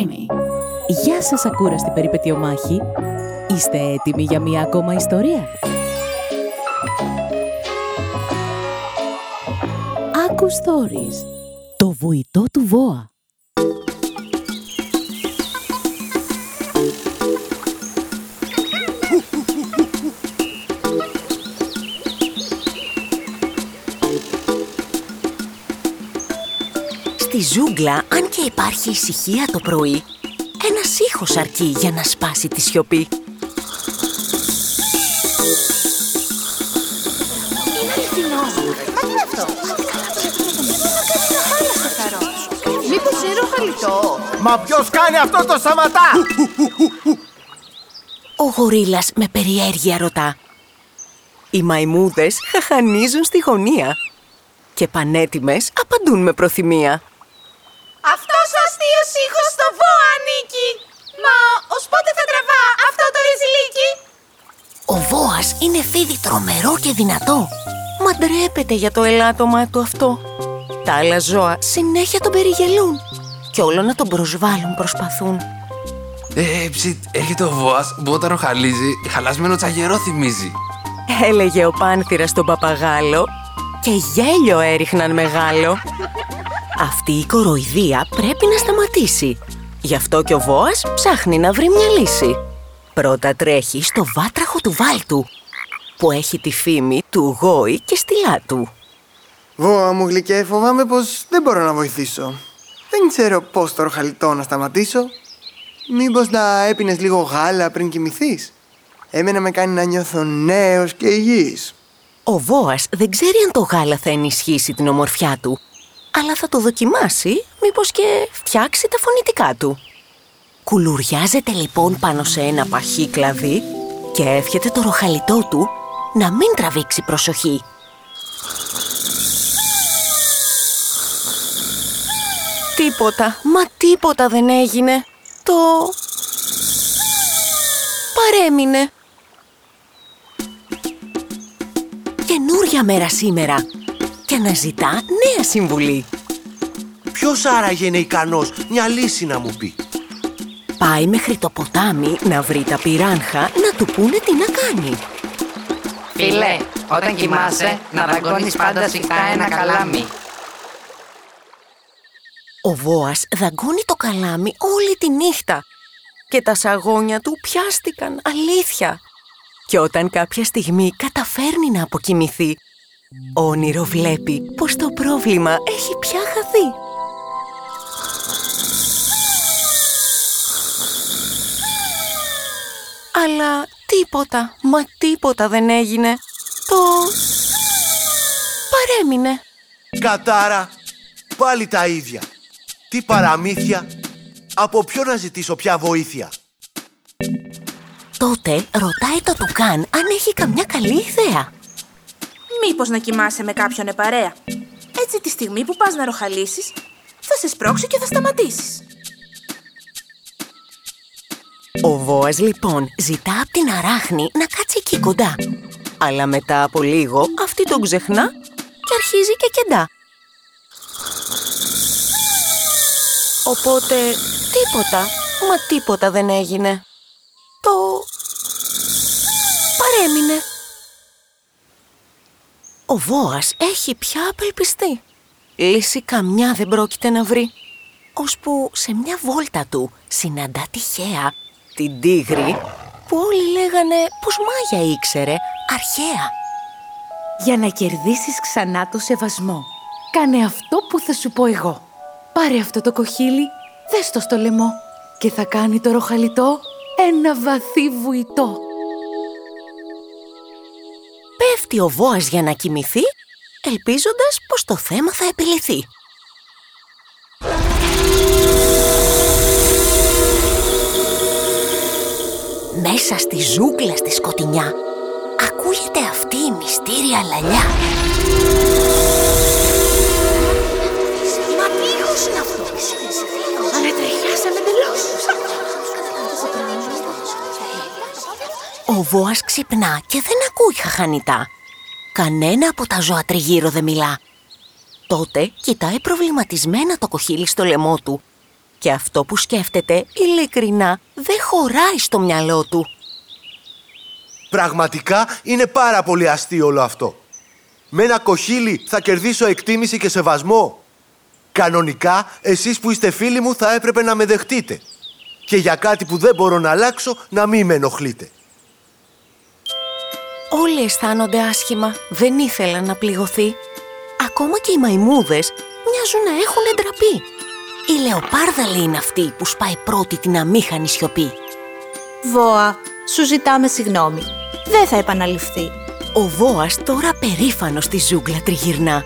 Creamy. Γεια σας ακούραστη περιπετειομάχη. Είστε έτοιμοι για μία ακόμα ιστορία; Άκου Stories. Το βουητό του Βόα. Στη ζούγκλα, αν και υπάρχει ησυχία το πρωί, ένα ήχος αρκεί για να σπάσει τη σιωπή. Είναι αληθινό. Μα τι είναι αυτό; Κάνει να χάλα στο θαρό. Μήπως είναι ροχαλιτό. Μα ποιος κάνει αυτό το σαματά! Ο γορίλας με περιέργεια ρωτά. Οι μαϊμούδες χαχανίζουν στη γωνία και πανέτοιμες απαντούν με προθυμία. Αυτός ο αστείος ήχος στο βό ανήκει. Μα ως πότε θα τραβά αυτό το ρεζιλίκι. Ο Βόας είναι φίδι τρομερό και δυνατό. Μα ντρέπεται για το ελάττωμά του αυτό. Τα άλλα ζώα συνέχεια τον περιγελούν κι όλο να τον προσβάλλουν προσπαθούν. Ε, ψιτ, έρχεται ο Βόας που όταν ροχαλίζει, χαλασμένο τσαγερό θυμίζει. Έλεγε ο Πάνθυρας στον παπαγάλο και γέλιο έριχναν μεγάλο. Αυτή η κοροϊδία πρέπει να σταματήσει. Γι' αυτό και ο Βόας ψάχνει να βρει μια λύση. Πρώτα τρέχει στο βάτραχο του Βάλτου, που έχει τη φήμη του γόη και στυλά του. Βόα μου γλυκέ, φοβάμαι πως δεν μπορώ να βοηθήσω. Δεν ξέρω πώς το ροχαλιτό να σταματήσω. Μήπως να έπινες λίγο γάλα πριν κοιμηθείς; Εμένα με κάνει να νιώθω νέος και υγιής. Ο Βόας δεν ξέρει αν το γάλα θα ενισχύσει την ομορφιά του, αλλά θα το δοκιμάσει μήπως και φτιάξει τα φωνητικά του. Κουλουριάζεται λοιπόν πάνω σε ένα παχύ κλαδί και εύχεται το ροχαλιτό του να μην τραβήξει προσοχή. Τίποτα, μα τίποτα δεν έγινε. Το... παρέμεινε. Καινούρια μέρα σήμερα και αναζητά νέα συμβουλή. Ποιος άραγε είναι ικανός μια λύση να μου πει; Πάει μέχρι το ποτάμι να βρει τα πυράνχα να του πούνε τι να κάνει. Φίλε, όταν κοιμάσαι, να δαγκώνεις πάντα σιχτά ένα καλάμι. Ο Βόας δαγκώνει το καλάμι όλη τη νύχτα και τα σαγόνια του πιάστηκαν αλήθεια. Και όταν κάποια στιγμή καταφέρνει να αποκοιμηθεί, όνειρο βλέπει πως το πρόβλημα έχει πια χαθεί. Αλλά τίποτα, μα τίποτα δεν έγινε. Το... παρέμεινε. Κατάρα, πάλι τα ίδια. Τι παραμύθια, από ποιο να ζητήσω πια βοήθεια; Τότε ρωτάει το Τουκάν αν έχει καμιά καλή ιδέα. Μήπως να κοιμάσαι με κάποιον επαρέα. Έτσι τη στιγμή που πας να ροχαλίσεις, θα σε σπρώξει και θα σταματήσεις. Ο Βόας λοιπόν ζητά από την αράχνη να κάτσει εκεί κοντά. Αλλά μετά από λίγο αυτή τον ξεχνά και αρχίζει και κεντά. Οπότε τίποτα, μα τίποτα δεν έγινε. Το... παρέμεινε. Ο Βόας έχει πια απελπιστεί. Λύση καμιά δεν πρόκειται να βρει. Ώσπου σε μια βόλτα του συναντά τυχαία την τίγρη που όλοι λέγανε πως μάγια ήξερε αρχαία. Για να κερδίσεις ξανά το σεβασμό. Κάνε αυτό που θα σου πω εγώ. Πάρε αυτό το κοχύλι, δες το στο λαιμό και θα κάνει το ροχαλιτό ένα βαθύ βουητό. Πέφτει ο Βόας για να κοιμηθεί, ελπίζοντας πως το θέμα θα επιληθεί. Μέσα στη ζούγκλα στη σκοτεινιά ακούγεται αυτή η μυστήρια λαλιά. Βόας ξυπνά και δεν ακούει χαχανιτά. Κανένα από τα ζώα τριγύρω δεν μιλά. Τότε κοιτάει προβληματισμένα το κοχύλι στο λαιμό του Και αυτό που σκέφτεται, ειλικρινά, δεν χωράει στο μυαλό του. Πραγματικά είναι πάρα πολύ αστείο όλο αυτό. Με ένα κοχύλι θα κερδίσω εκτίμηση και σεβασμό. Κανονικά, εσείς που είστε φίλοι μου θα έπρεπε να με δεχτείτε. Και για κάτι που δεν μπορώ να αλλάξω, να μην με ενοχλείτε. Όλοι αισθάνονται άσχημα, δεν ήθελαν να πληγωθεί. Ακόμα και οι μαϊμούδες μοιάζουν να έχουν εντραπεί. Η λεοπάρδαλη είναι αυτή που σπάει πρώτη την αμήχανη σιωπή. Βόα, σου ζητάμε συγγνώμη. Δεν θα επαναληφθεί. Ο Βόας τώρα περήφανος στη ζούγκλα τριγυρνά.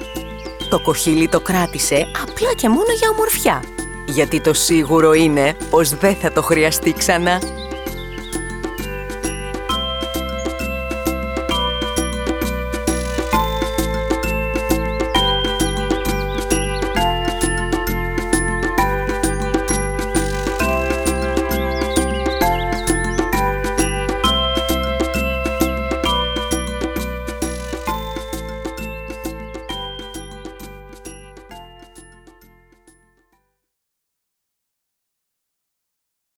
Το κοχύλι το κράτησε απλά και μόνο για ομορφιά. Γιατί το σίγουρο είναι πως δεν θα το χρειαστεί ξανά.